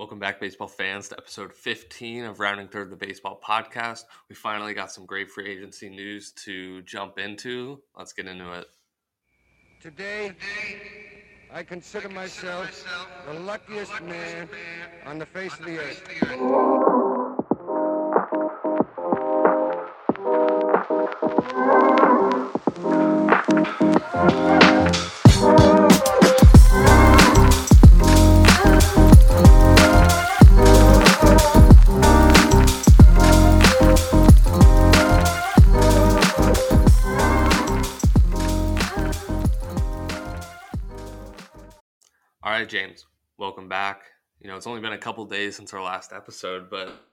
Welcome back, baseball fans, to episode 15 of Rounding Third the Baseball podcast. We finally got some great free agency news to jump into. Let's get into it. Today, I consider myself the luckiest man on the face of the earth. James, welcome back. You know, it's only been a couple days since our last episode, but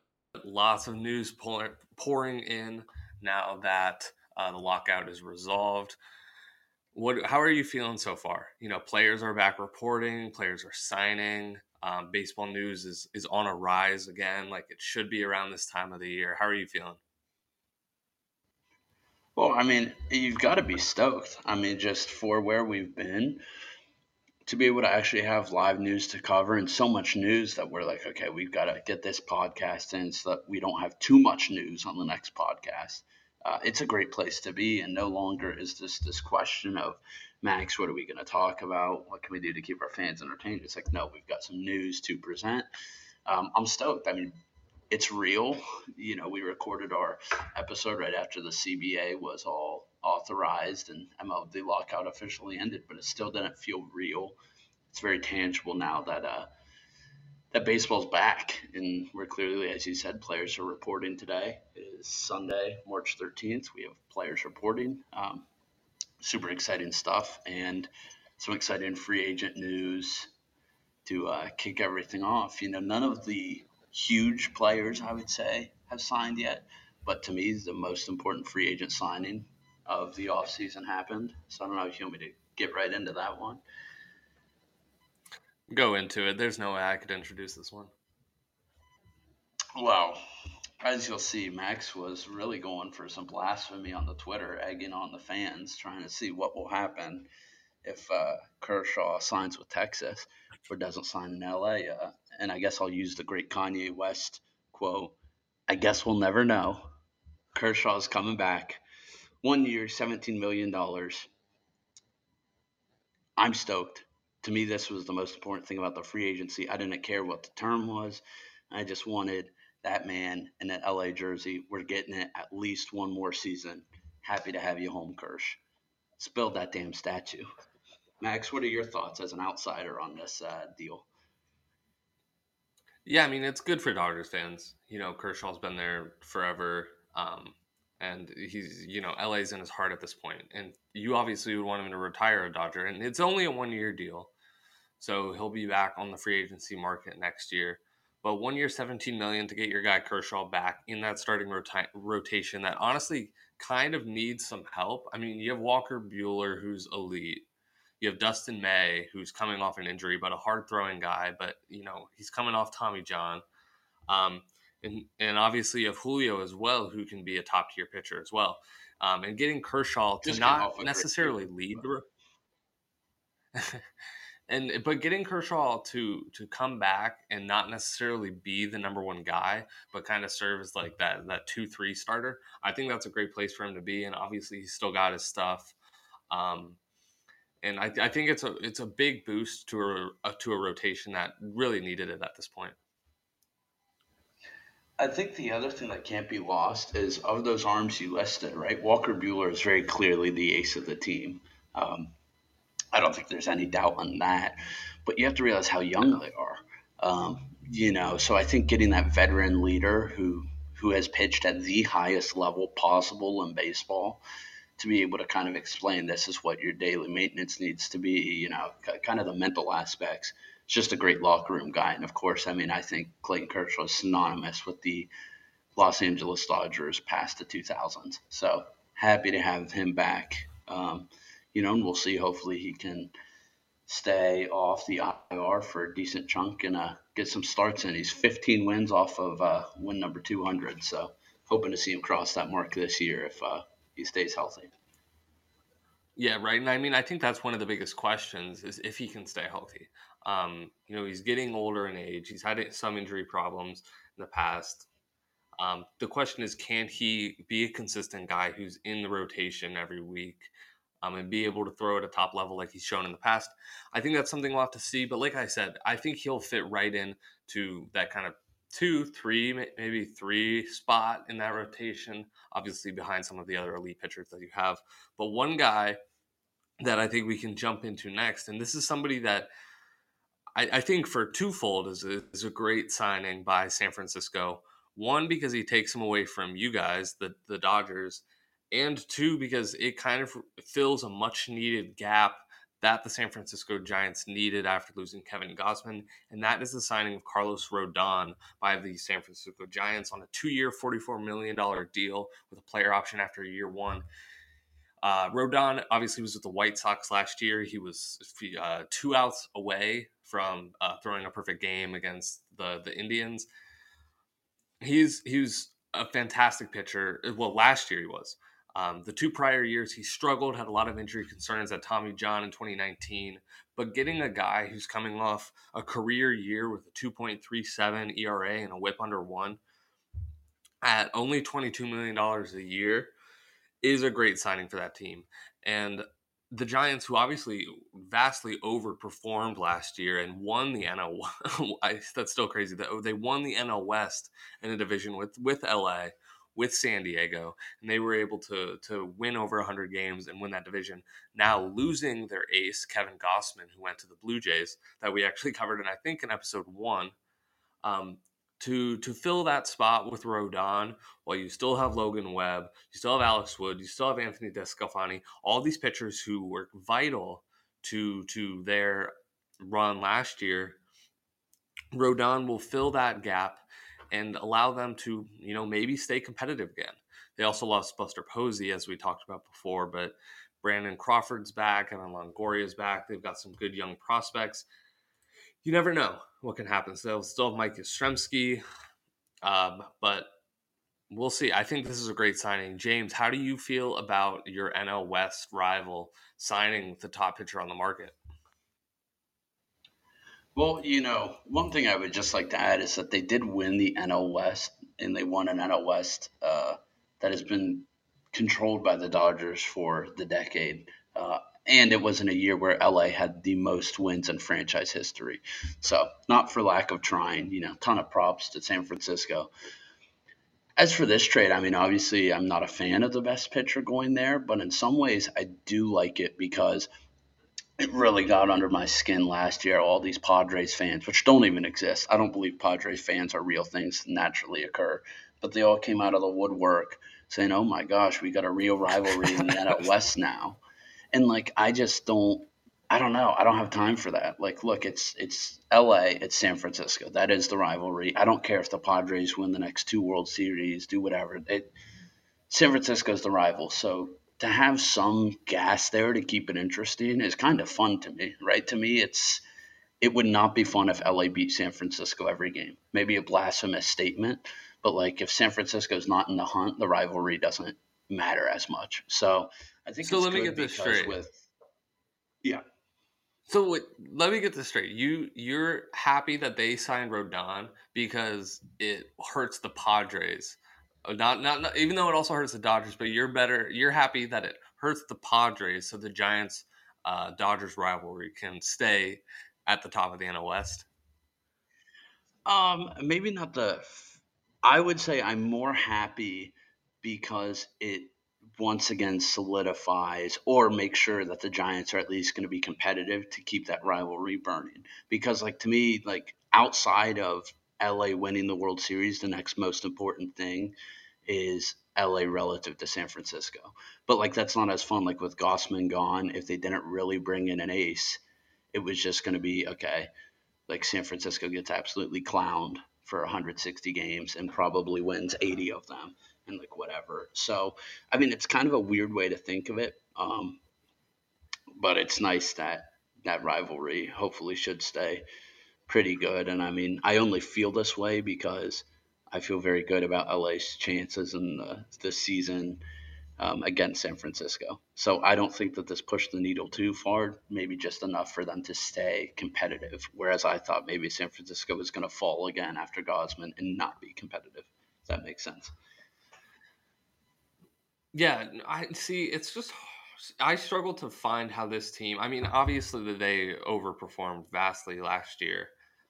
lots of news pour- pouring in now that uh, the lockout is resolved. What? How are you feeling so far? You know, players are back reporting, players are signing. Um, baseball news is is on a rise again, like it should be around this time of the year. How are you feeling? Well, I mean, you've got to be stoked. I mean, just for where we've been, to be able to actually have live news to cover and so much news that we're like, okay, we've got to get this podcast in so that we don't have too much news on the next podcast. Uh, it's a great place to be, and no longer is this this question of Max, what are we going to talk about? What can we do to keep our fans entertained? It's like, no, we've got some news to present. Um, I'm stoked. I mean, it's real. You know, we recorded our episode right after the CBA was all authorized and MLB lockout officially ended, but it still didn't feel real. It's very tangible now that uh, that baseball's back, and we're clearly, as you said, players are reporting today. It is Sunday, March 13th. We have players reporting. Um, super exciting stuff, and some exciting free agent news to uh, kick everything off. You know, none of the huge players, I would say, have signed yet. But to me, the most important free agent signing of the offseason happened. So I don't know if you want me to get right into that one. Go into it. There's no way I could introduce this one. Well, as you'll see, Max was really going for some blasphemy on the Twitter, egging on the fans, trying to see what will happen if uh, Kershaw signs with Texas or doesn't sign in LA. Uh, and I guess I'll use the great Kanye West quote I guess we'll never know. Kershaw's coming back. One year, $17 million. I'm stoked. To me, this was the most important thing about the free agency. I didn't care what the term was. I just wanted that man in that LA jersey. We're getting it at least one more season. Happy to have you home. Let's build that damn statue. Max, what are your thoughts as an outsider on this uh, deal? Yeah, I mean it's good for Dodgers fans. You know, Kershaw's been there forever, um, and he's you know LA's in his heart at this point, and you obviously would want him to retire a Dodger, and it's only a one year deal, so he'll be back on the free agency market next year. But one year, seventeen million to get your guy Kershaw back in that starting rotation that honestly kind of needs some help. I mean, you have Walker Buehler who's elite. You have Dustin May, who's coming off an injury, but a hard throwing guy. But you know he's coming off Tommy John, um, and and obviously of Julio as well, who can be a top tier pitcher as well. Um, and getting Kershaw to Just not necessarily lead the, and but getting Kershaw to to come back and not necessarily be the number one guy, but kind of serve as like that that two three starter. I think that's a great place for him to be, and obviously he's still got his stuff. Um, and I, I think it's a it's a big boost to a, a to a rotation that really needed it at this point. I think the other thing that can't be lost is of those arms you listed, right? Walker Buehler is very clearly the ace of the team. Um, I don't think there's any doubt on that. But you have to realize how young they are. Um, you know, so I think getting that veteran leader who who has pitched at the highest level possible in baseball to be able to kind of explain this is what your daily maintenance needs to be, you know, kind of the mental aspects. Just a great locker room guy. And of course, I mean, I think Clayton Kershaw is synonymous with the Los Angeles Dodgers past the 2000s. So happy to have him back. Um, you know, and we'll see. Hopefully, he can stay off the IR for a decent chunk and uh, get some starts in. He's 15 wins off of uh, win number 200. So hoping to see him cross that mark this year if uh, he stays healthy. Yeah, right. And I mean, I think that's one of the biggest questions is if he can stay healthy. Um, you know, he's getting older in age. He's had some injury problems in the past. Um, the question is, can he be a consistent guy who's in the rotation every week um, and be able to throw at a top level like he's shown in the past? I think that's something we'll have to see. But like I said, I think he'll fit right in to that kind of two, three, maybe three spot in that rotation, obviously behind some of the other elite pitchers that you have. But one guy that I think we can jump into next, and this is somebody that I, I think for twofold is a, is a great signing by San Francisco. One because he takes him away from you guys, the the Dodgers, and two because it kind of fills a much needed gap that the San Francisco Giants needed after losing Kevin Gausman, and that is the signing of Carlos Rodon by the San Francisco Giants on a two-year, $44 million deal with a player option after year one. Uh, Rodon obviously was with the White Sox last year. He was uh, two outs away from uh, throwing a perfect game against the the Indians. He's he was a fantastic pitcher. Well, last year he was. Um, the two prior years he struggled, had a lot of injury concerns at Tommy John in 2019. But getting a guy who's coming off a career year with a 2.37 ERA and a WHIP under one at only 22 million dollars a year is a great signing for that team. And the Giants, who obviously vastly overperformed last year and won the NL, that's still crazy. That they won the NL West in a division with with LA, with San Diego, and they were able to to win over 100 games and win that division. Now losing their ace Kevin Gausman, who went to the Blue Jays, that we actually covered in I think in episode one. Um, to to fill that spot with Rodon while you still have Logan Webb, you still have Alex Wood, you still have Anthony DeSclafani, all these pitchers who were vital to to their run last year. Rodon will fill that gap and allow them to, you know, maybe stay competitive again. They also lost Buster Posey, as we talked about before, but Brandon Crawford's back and Longoria's back. They've got some good young prospects you never know what can happen. So still have Mike Yastrzemski, um, but we'll see. I think this is a great signing. James, how do you feel about your NL West rival signing the top pitcher on the market? Well, you know, one thing I would just like to add is that they did win the NL West, and they won an NL West uh, that has been controlled by the Dodgers for the decade. Uh, and it wasn't a year where LA had the most wins in franchise history. So, not for lack of trying, you know, ton of props to San Francisco. As for this trade, I mean, obviously, I'm not a fan of the best pitcher going there, but in some ways, I do like it because it really got under my skin last year. All these Padres fans, which don't even exist. I don't believe Padres fans are real things naturally occur, but they all came out of the woodwork saying, "Oh my gosh, we got a real rivalry in the NL West now." And like I just don't I don't know. I don't have time for that. Like, look, it's it's L.A. It's San Francisco. That is the rivalry. I don't care if the Padres win the next two World Series, do whatever. It, San Francisco is the rival. So to have some gas there to keep it interesting is kind of fun to me, right? To me, it's it would not be fun if LA beat San Francisco every game. Maybe a blasphemous statement, but like if San Francisco's not in the hunt, the rivalry doesn't matter as much. So I think so. let me get this straight. With yeah. So wait, let me get this straight. You you're happy that they signed Rodon because it hurts the Padres, uh, not, not not even though it also hurts the Dodgers. But you're better. You're happy that it hurts the Padres, so the Giants uh, Dodgers rivalry can stay at the top of the NL West. Um, maybe not the. I would say I'm more happy because it once again solidifies or make sure that the Giants are at least going to be competitive to keep that rivalry burning. Because, like, to me, like, outside of LA winning the World Series, the next most important thing is LA relative to San Francisco. But, like, that's not as fun. Like, with Gausman gone, if they didn't really bring in an ace, it was just going to be okay, like, San Francisco gets absolutely clowned for 160 games and probably wins 80 of them and like whatever. So, I mean, it's kind of a weird way to think of it. Um, but it's nice that that rivalry hopefully should stay pretty good. And I mean, I only feel this way because I feel very good about LA's chances in the, the season. um, against San Francisco. So I don't think that this pushed the needle too far, maybe just enough for them to stay competitive. Whereas I thought maybe San Francisco was going to fall again after Gausman and not be competitive. Does that make sense? Yeah, I see. It's just I struggle to find how this team. I mean, obviously that they overperformed vastly last year,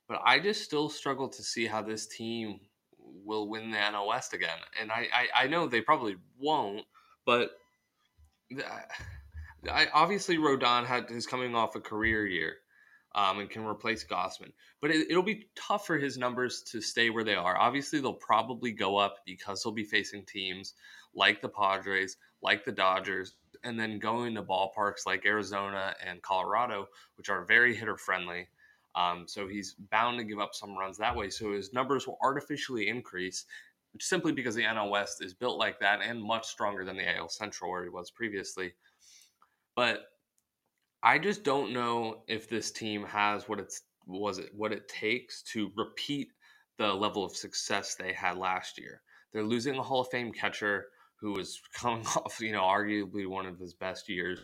but I just still struggle to see how this team will win the NL West again. And I, I, I know they probably won't, but I, obviously Rodon had is coming off a career year. Um, and can replace Gausman. But it, will be tough for his numbers to stay where they are. Obviously, they'll probably go up because he'll be facing teams like the Padres, like the Dodgers, and then going to ballparks like Arizona and Colorado, which are very hitter friendly. Um, so he's bound to give up some runs that way. So his numbers will artificially increase simply because the NL West is built like that and much stronger than the AL Central where he was previously. But I just don't know if this team has what it's was it what it takes to repeat the level of success they had last year. They're losing a Hall of Fame catcher who was coming off, you know, arguably one of his best years.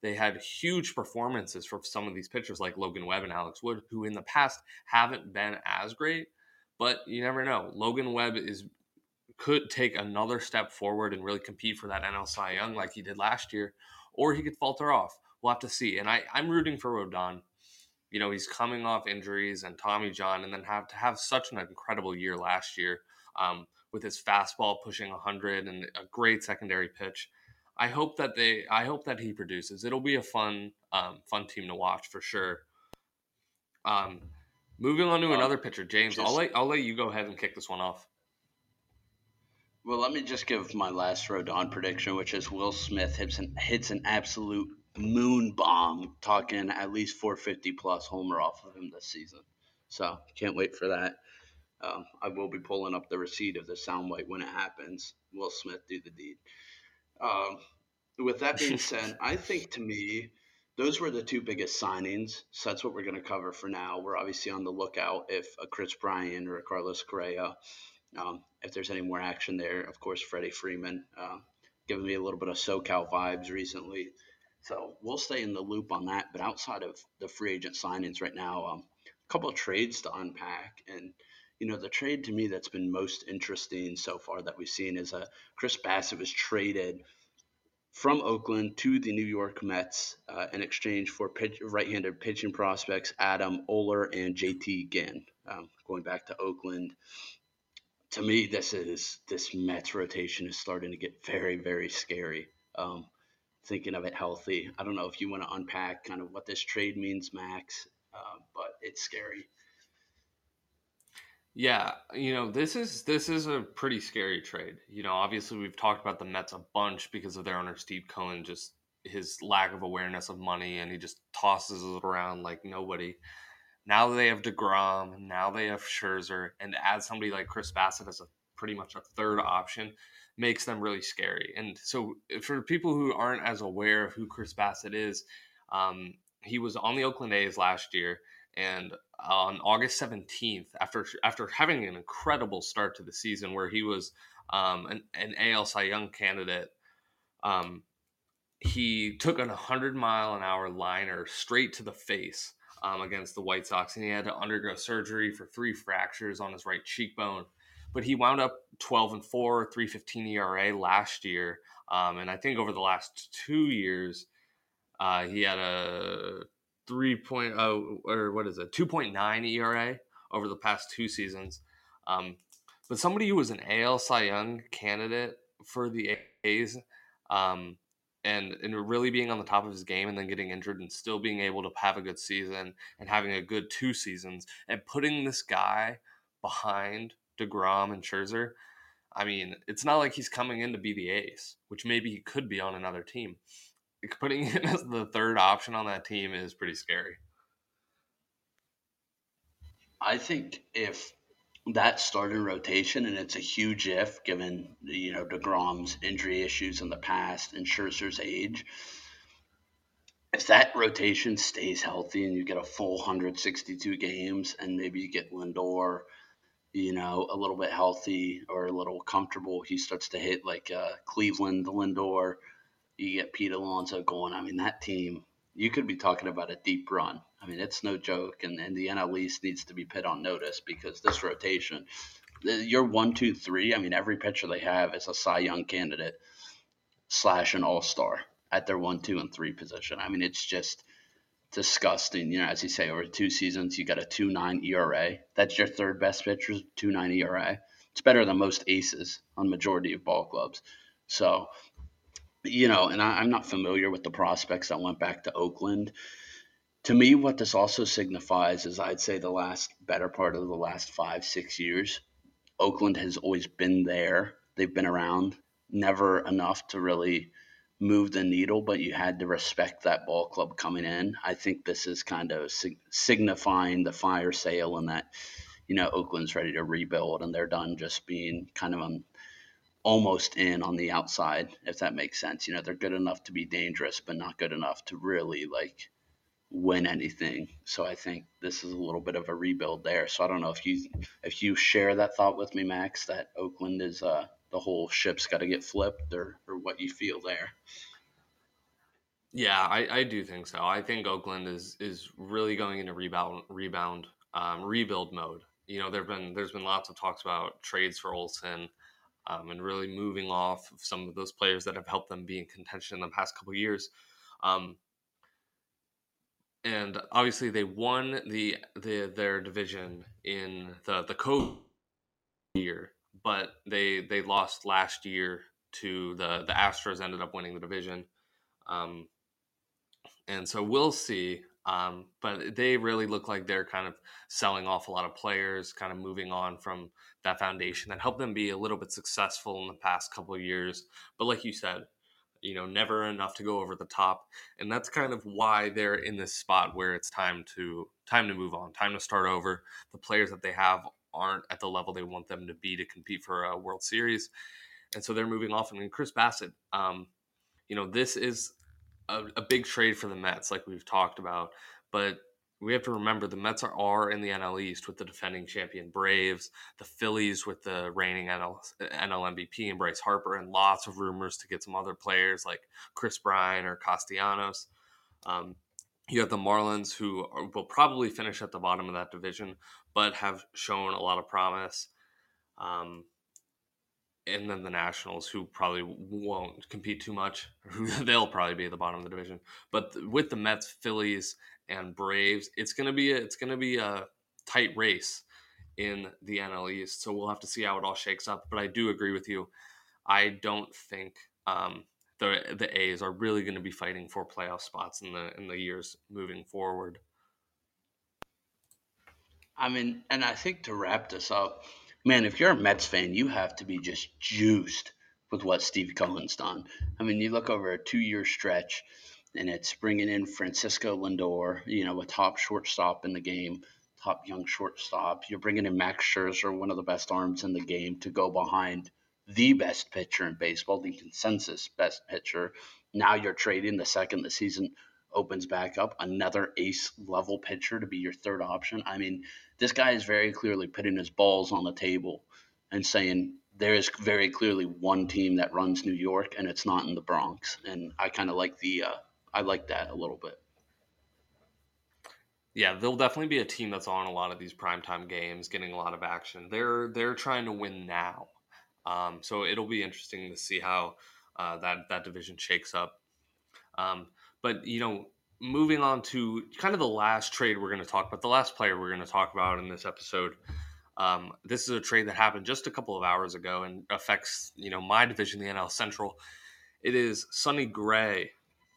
They had huge performances from some of these pitchers like Logan Webb and Alex Wood, who in the past haven't been as great. But you never know. Logan Webb is could take another step forward and really compete for that NL Cy Young like he did last year, or he could falter off. We'll have to see. And I, I'm rooting for Rodon. You know, he's coming off injuries and Tommy John, and then have to have such an incredible year last year um, with his fastball pushing 100 and a great secondary pitch. I hope that they, I hope that he produces. It'll be a fun, um, fun team to watch for sure. Um, moving on to another pitcher, James. Just, I'll let I'll let you go ahead and kick this one off. Well, let me just give my last Rodon prediction, which is Will Smith hits an, hits an absolute moon bomb, talking at least 450 plus homer off of him this season. So can't wait for that. Um, I will be pulling up the receipt of the soundbite when it happens. Will Smith do the deed. Um, with that being said, I think to me, those were the two biggest signings. So that's what we're going to cover for now. We're obviously on the lookout if a Kris Bryant or a Carlos Correa um, if there's any more action there, of course, Freddie Freeman uh, giving me a little bit of SoCal vibes recently. So we'll stay in the loop on that. But outside of the free agent signings right now, um, a couple of trades to unpack. And, you know, the trade to me that's been most interesting so far that we've seen is uh, Chris Bassitt was traded from Oakland to the New York Mets uh, in exchange for pitch, right-handed pitching prospects Adam Oller and JT Ginn. Um, going back to Oakland, to me, this is this Mets rotation is starting to get very, very scary. Um, thinking of it healthy, I don't know if you want to unpack kind of what this trade means, Max, uh, but it's scary. Yeah, you know this is this is a pretty scary trade. You know, obviously we've talked about the Mets a bunch because of their owner Steve Cohen, just his lack of awareness of money, and he just tosses it around like nobody. Now they have Degrom. Now they have Scherzer, and add somebody like Chris Bassitt as a pretty much a third option makes them really scary. And so, for people who aren't as aware of who Chris Bassitt is, um, he was on the Oakland A's last year, and on August 17th, after after having an incredible start to the season where he was um, an, an AL Cy Young candidate, um, he took an 100 mile an hour liner straight to the face um, against the White Sox, and he had to undergo surgery for three fractures on his right cheekbone. But he wound up 12 and 4, 315 ERA last year. Um, and I think over the last two years, uh, he had a 3.0 or what is it, 2.9 ERA over the past two seasons. Um, but somebody who was an AL Cy Young candidate for the A's, um, and and really being on the top of his game and then getting injured and still being able to have a good season and having a good two seasons and putting this guy behind DeGrom and Scherzer, I mean, it's not like he's coming in to be the ace, which maybe he could be on another team. Putting him as the third option on that team is pretty scary. I think if that starting rotation, and it's a huge if given you know Degrom's injury issues in the past and Scherzer's age. If that rotation stays healthy and you get a full 162 games, and maybe you get Lindor, you know, a little bit healthy or a little comfortable, he starts to hit like uh, Cleveland, Lindor. You get Pete Alonso going. I mean, that team, you could be talking about a deep run. I mean, it's no joke. And, and the NL East needs to be put on notice because this rotation, your one, two, three, I mean, every pitcher they have is a Cy Young candidate slash an all star at their one, two, and three position. I mean, it's just disgusting. You know, as you say, over two seasons, you got a two nine ERA. That's your third best pitcher, two nine ERA. It's better than most aces on majority of ball clubs. So, you know, and I, I'm not familiar with the prospects that went back to Oakland. To me, what this also signifies is I'd say the last better part of the last five, six years, Oakland has always been there. They've been around, never enough to really move the needle, but you had to respect that ball club coming in. I think this is kind of sig- signifying the fire sale and that, you know, Oakland's ready to rebuild and they're done just being kind of on, almost in on the outside, if that makes sense. You know, they're good enough to be dangerous, but not good enough to really like win anything. So I think this is a little bit of a rebuild there. So I don't know if you if you share that thought with me, Max, that Oakland is uh the whole ship's got to get flipped or, or what you feel there. Yeah, I, I do think so. I think Oakland is is really going into rebound rebound um, rebuild mode. You know, there've been there's been lots of talks about trades for Olson um, and really moving off of some of those players that have helped them be in contention in the past couple years. Um, and obviously, they won the the their division in the the COVID year but they they lost last year to the the Astros. Ended up winning the division, um, and so we'll see. Um, but they really look like they're kind of selling off a lot of players, kind of moving on from that foundation that helped them be a little bit successful in the past couple of years. But like you said, you know, never enough to go over the top, and that's kind of why they're in this spot where it's time to time to move on, time to start over. The players that they have aren't at the level they want them to be to compete for a World Series, and so they're moving off. I And Chris Bassitt, um, you know, this is a, a, big trade for the Mets, like we've talked about, but. We have to remember the Mets are, are in the NL East with the defending champion Braves, the Phillies with the reigning NL, NL MVP and Bryce Harper, and lots of rumors to get some other players like Kris Bryant or Castellanos. Um, you have the Marlins, who are, will probably finish at the bottom of that division, but have shown a lot of promise. Um, and then the Nationals, who probably won't compete too much. They'll probably be at the bottom of the division. But with the Mets, Phillies, and Braves, it's gonna be a, it's gonna be a tight race in the NL East. So we'll have to see how it all shakes up. But I do agree with you. I don't think um, the the A's are really going to be fighting for playoff spots in the in the years moving forward. I mean, and I think to wrap this up, man, if you're a Mets fan, you have to be just juiced with what Steve Cohen's done. I mean, you look over a two-year stretch, and it's bringing in Francisco Lindor, you know, a top shortstop in the game, top young shortstop. You're bringing in Max Scherzer, one of the best arms in the game, to go behind the best pitcher in baseball, the consensus best pitcher. Now you're trading the second the season opens back up another ace level pitcher to be your third option. I mean, this guy is very clearly putting his balls on the table and saying there is very clearly one team that runs New York and it's not in the Bronx. And I kind of like the uh, I like that a little bit. Yeah, there'll definitely be a team that's on a lot of these primetime games, getting a lot of action. They're they're trying to win now. Um, so it'll be interesting to see how uh, that that division shakes up. Um, but you know, moving on to kind of the last trade we're going to talk about, the last player we're going to talk about in this episode. Um, this is a trade that happened just a couple of hours ago and affects you know my division, the NL Central. It is Sonny Gray,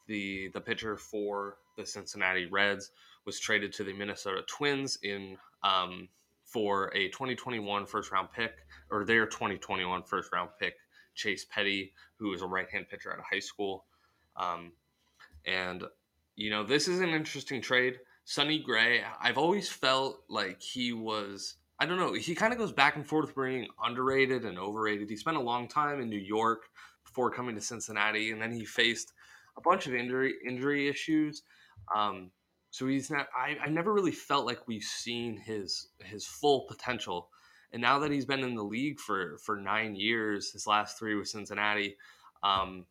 the the pitcher for the Cincinnati Reds, was traded to the Minnesota Twins in um, for a 2021 first round pick or their 2021 first round pick, Chase Petty, who is a right hand pitcher out of high school. Um, and, you know, this is an interesting trade. Sonny Gray, I've always felt like he was, I don't know, he kind of goes back and forth being underrated and overrated. He spent a long time in New York before coming to Cincinnati, and then he faced a bunch of injury injury issues. Um, so he's not. I, I never really felt like we've seen his his full potential And now that he's been in the league for for nine years, his last three with Cincinnati, um,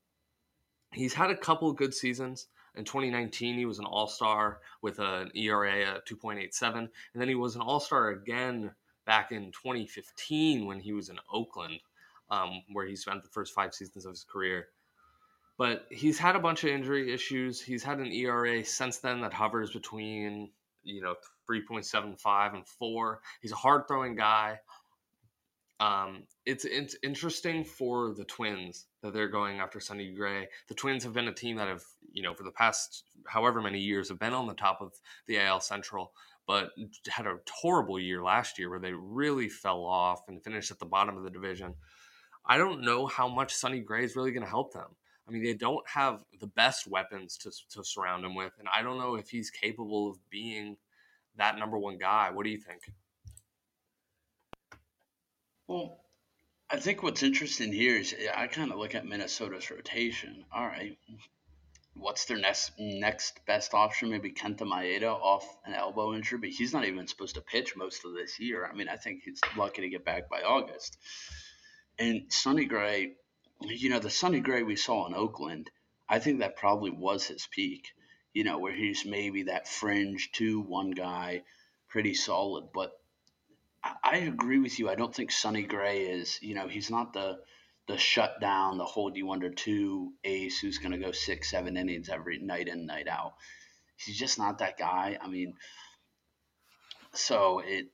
he's had a couple good seasons. In 2019, he was an All Star with an ERA at 2.87, and then he was an All Star again back in 2015 when he was in Oakland, um, where he spent the first five seasons of his career. But he's had a bunch of injury issues. He's had an ERA since then that hovers between you know 3.75 and 4. He's a hard throwing guy. Um, it's it's interesting for the Twins that they're going after Sonny Gray. The Twins have been a team that have you know for the past however many years have been on the top of the AL Central, but had a horrible year last year where they really fell off and finished at the bottom of the division. I don't know how much Sonny Gray is really going to help them. I mean, they don't have the best weapons to, to surround him with, and I don't know if he's capable of being that number one guy. What do you think? Well, I think what's interesting here is eh, I kind of look at Minnesota's rotation. All right, what's their next next best option? Maybe Kenta Maeda off an elbow injury, but he's not even supposed to pitch most of this year. I mean, I think he's lucky to get back by August. And Sonny Gray, you know, the Sonny Gray we saw in Oakland, I think that probably was his peak. You know, where he's maybe that fringe two one guy, pretty solid, but I agree with you. I don't think Sonny Gray is, you know, he's not the the shut down, the hold you under two ace who's going to go six, seven innings every night in, night out. He's just not that guy. I mean, so it.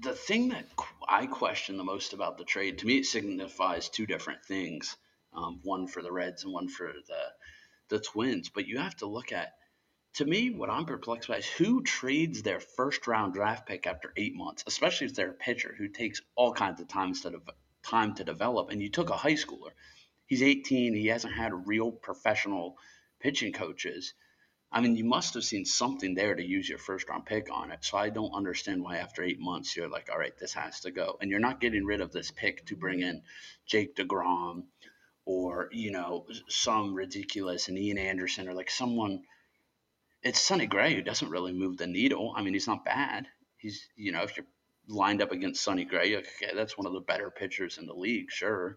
The thing that I question the most about the trade, to me, it signifies two different things. Um, one for the Reds and one for the the Twins. But you have to look at to me, what I'm perplexed by is who trades their first round draft pick after eight months, especially if they're a pitcher who takes all kinds of time to, de- time to develop. And you took a high schooler. He's 18. He hasn't had real professional pitching coaches. I mean, you must have seen something there to use your first round pick on it. So I don't understand why after eight months you're like, all right, this has to go. And you're not getting rid of this pick to bring in Jake DeGrom or, you know, some ridiculous and Ian Anderson or like someone – it's Sonny Gray who doesn't really move the needle. I mean, he's not bad. He's, you know, if you're lined up against Sonny Gray, okay, that's one of the better pitchers in the league, sure.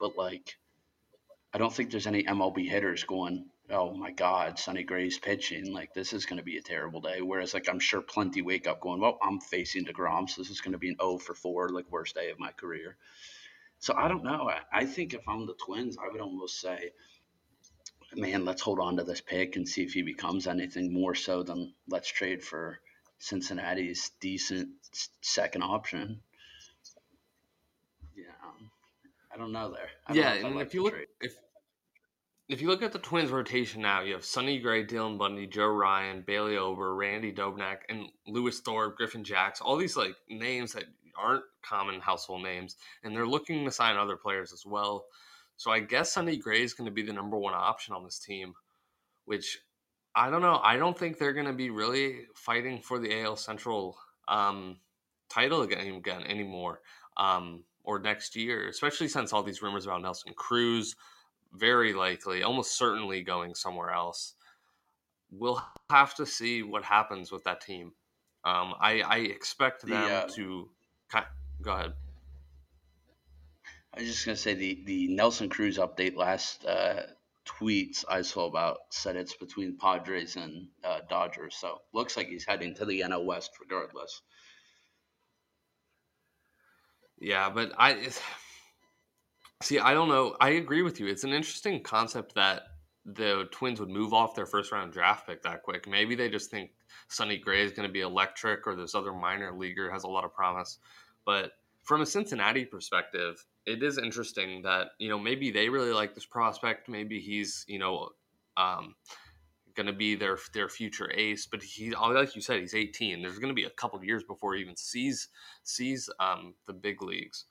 But like, I don't think there's any MLB hitters going, oh my God, Sonny Gray's pitching. Like, this is going to be a terrible day. Whereas, like, I'm sure plenty wake up going, well, I'm facing DeGrom, so this is going to be an 0 for 4, like, worst day of my career. So I don't know. I, I think if I'm the Twins, I would almost say, man, let's hold on to this pick and see if he becomes anything more so than let's trade for Cincinnati's decent second option. Yeah, I don't know there. I yeah, know if and like if you look trade. if if you look at the Twins rotation now, you have Sonny Gray, Dylan Bundy, Joe Ryan, Bailey Ober, Randy Dobnak, and Lewis Thorpe, Griffin Jax, All these like names that aren't common household names, and they're looking to sign other players as well. So I guess Sonny Gray is going to be the number one option on this team, which I don't know. I don't think they're going to be really fighting for the AL Central um, title again, again anymore um, or next year, especially since all these rumors about Nelson Cruz, very likely, almost certainly going somewhere else. We'll have to see what happens with that team. Um, I, I, expect them the, uh, to. Go ahead. I was just gonna say the the Nelson Cruz update last uh, tweets I saw about said it's between Padres and uh, Dodgers. So looks like he's heading to the NL West regardless. Yeah, but I see. I don't know. I agree with you. It's an interesting concept that the Twins would move off their first round draft pick that quick. Maybe they just think Sonny Gray is going to be electric, or this other minor leaguer has a lot of promise. But from a Cincinnati perspective, it is interesting that you know maybe they really like this prospect. Maybe he's you know um, going to be their their future ace. But he, like you said, he's 18. There's going to be a couple years before he even sees sees um, the big leagues.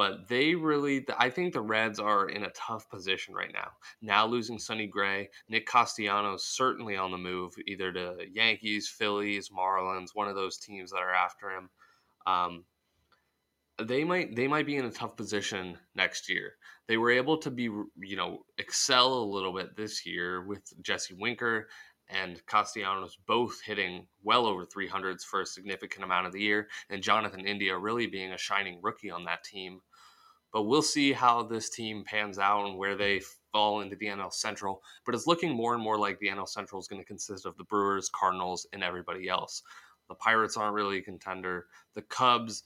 But they really, I think the Reds are in a tough position right now. Now losing Sonny Gray, Nick Castellanos certainly on the move, either to Yankees, Phillies, Marlins, one of those teams that are after him. Um, they might they might be in a tough position next year. They were able to be you know excel a little bit this year with Jesse Winker and Castellanos both hitting well over 300s for a significant amount of the year, and Jonathan India really being a shining rookie on that team. But we'll see how this team pans out and where they fall into the NL Central. But it's looking more and more like the NL Central is going to consist of the Brewers, Cardinals, and everybody else. The Pirates aren't really a contender. The Cubs,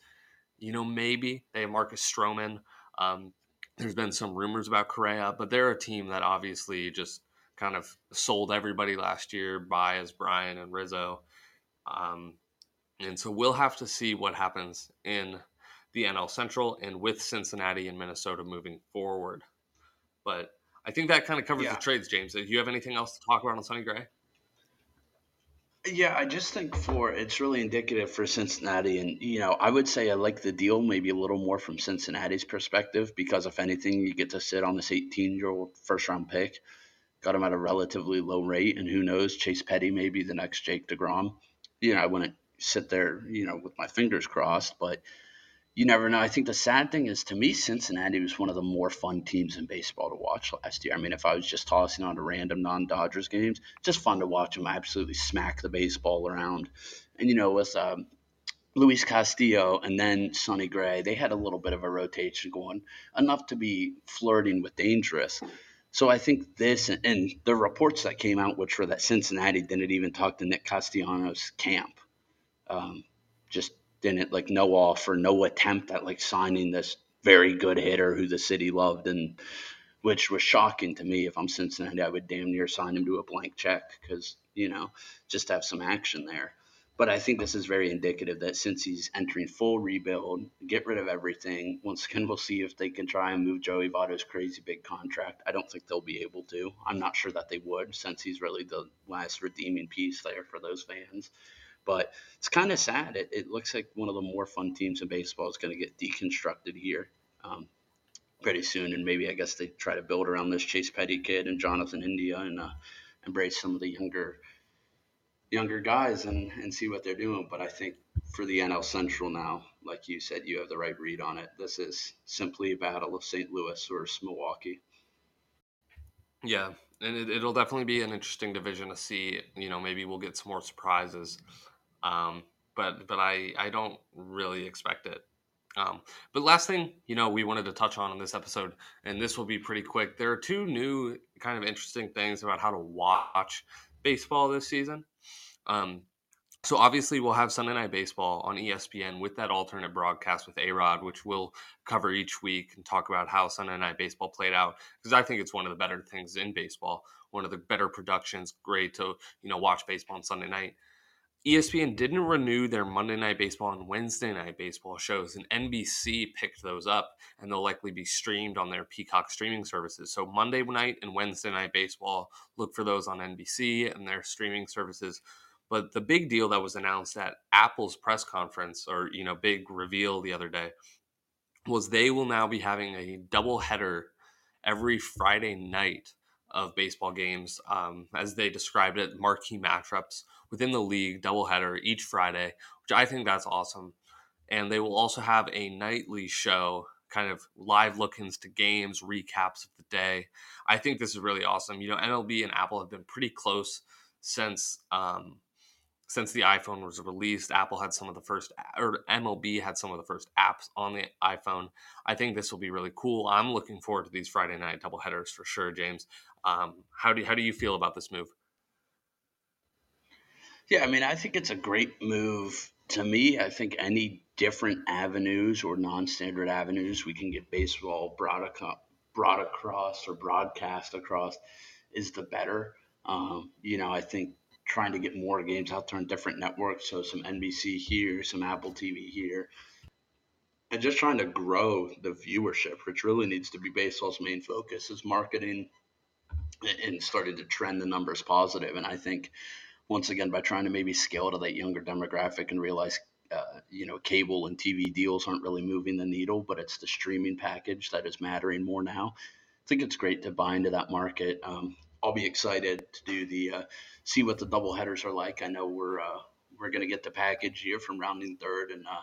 you know, maybe they have Marcus Stroman. Um, there's been some rumors about Correa, but they're a team that obviously just kind of sold everybody last year, Baez Bryant, and Rizzo. Um, and so we'll have to see what happens in the NL Central and with Cincinnati and Minnesota moving forward. But I think that kind of covers yeah. the trades, James. Do you have anything else to talk about on Sonny Gray? Yeah, I just think for it's really indicative for Cincinnati, and you know, I would say I like the deal maybe a little more from Cincinnati's perspective because if anything, you get to sit on this 18 year old first round pick, got him at a relatively low rate, and who knows, Chase Petty may be the next Jake Degrom. You know, I wouldn't sit there, you know, with my fingers crossed, but you never know. I think the sad thing is, to me, Cincinnati was one of the more fun teams in baseball to watch last year. I mean, if I was just tossing on to random non-Dodgers games, just fun to watch them absolutely smack the baseball around. And you know, with um, Luis Castillo and then Sonny Gray, they had a little bit of a rotation going, enough to be flirting with dangerous. So I think this and, and the reports that came out, which were that Cincinnati didn't even talk to Nick Castellanos' camp, um, just didn't like no offer, no attempt at like signing this very good hitter who the city loved, and which was shocking to me. If I'm Cincinnati, I would damn near sign him to a blank check because you know just have some action there. But I think this is very indicative that since he's entering full rebuild, get rid of everything. Once again, we'll see if they can try and move Joey Votto's crazy big contract. I don't think they'll be able to. I'm not sure that they would, since he's really the last redeeming piece there for those fans. But it's kind of sad. It, it, looks like one of the more fun teams in baseball is going to get deconstructed here um, pretty soon. And maybe I guess they try to build around this Chase Petty kid and Jonathan India and uh, embrace some of the younger younger guys and, and see what they're doing. But I think for the NL Central now, like you said, you have the right read on it. This is simply a battle of St. Louis versus Milwaukee. Yeah, and it, will definitely be an interesting division to see. You know, maybe we'll get some more surprises. Um, but but I I don't really expect it. Um, but last thing, you know, we wanted to touch on in this episode, and this will be pretty quick. There are two new kind of interesting things about how to watch baseball this season. Um, so obviously we'll have Sunday Night Baseball on ESPN with that alternate broadcast with A Rod, which we'll cover each week and talk about how Sunday Night Baseball played out because I think it's one of the better things in baseball, one of the better productions. Great to you know watch baseball on Sunday night. ESPN didn't renew their Monday Night Baseball and Wednesday Night Baseball shows, and NBC picked those up, and they'll likely be streamed on their Peacock streaming services. So Monday night and Wednesday Night Baseball, look for those on NBC and their streaming services. But the big deal that was announced at Apple's press conference, or you know, big reveal the other day, was they will now be having a double header every Friday night of baseball games, um, as they described it, marquee matchups within the league, doubleheader each Friday, which I think that's awesome. And they will also have a nightly show, kind of live look-ins to games, recaps of the day. I think this is really awesome. You know, MLB and Apple have been pretty close since um, since the iPhone was released. Apple had some of the first, or MLB had some of the first apps on the iPhone. I think this will be really cool. I'm looking forward to these Friday night doubleheaders for sure, James. Um, how do how do you feel about this move? Yeah, I mean, I think it's a great move. To me, I think any different avenues or non-standard avenues we can get baseball brought, ac- brought across or broadcast across is the better. Um, you know, I think trying to get more games out there on different networks, so some NBC here, some Apple TV here, and just trying to grow the viewership, which really needs to be baseball's main focus, is marketing and started to trend the numbers positive. And I think once again by trying to maybe scale to that younger demographic and realize uh, you know cable and TV deals aren't really moving the needle, but it's the streaming package that is mattering more now. I think it's great to buy into that market. Um, I'll be excited to do the uh, see what the double headers are like. I know we're uh, we're gonna get the package here from rounding third and uh,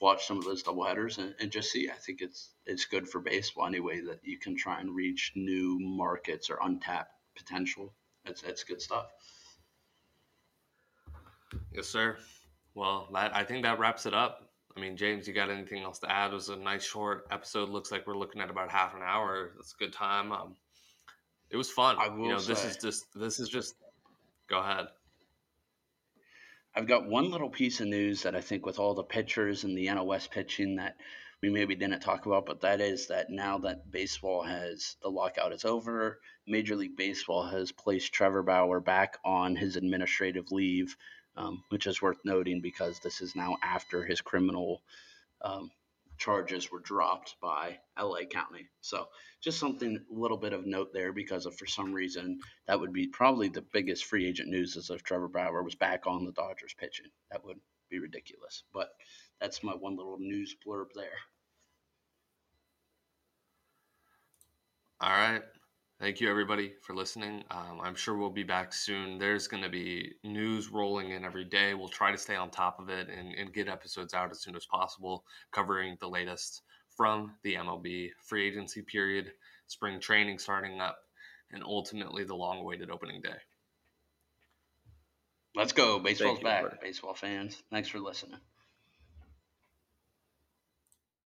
watch some of those double headers and, and, just see. I think it's it's good for baseball anyway that you can try and reach new markets or untapped potential it's it's good stuff. Yes, sir. Well, that, I think that wraps it up. I mean, James, you got anything else to add? It was a nice short episode. Looks like we're looking at about half an hour. That's a good time. Um, it was fun. I will you know, this is just this is just. Go ahead. I've got one little piece of news that I think with all the pitchers and the NL West pitching that we maybe didn't talk about, but that is that now that baseball has the lockout is over, Major League Baseball has placed Trevor Bauer back on his administrative leave, um, which is worth noting because this is now after his criminal um, charges were dropped by LA County. So just something, a little bit of note there because of for some reason that would be probably the biggest free agent news is if Trevor Bauer was back on the Dodgers pitching. That would be ridiculous. But that's my one little news blurb there. All right. Thank you, everybody, for listening. Um, I'm sure we'll be back soon. There's going to be news rolling in every day. We'll try to stay on top of it and, and get episodes out as soon as possible, covering the latest from the MLB free agency period, spring training starting up, and ultimately the long awaited opening day. Let's go. Baseball's you, back. brother. Baseball fans. Thanks for listening.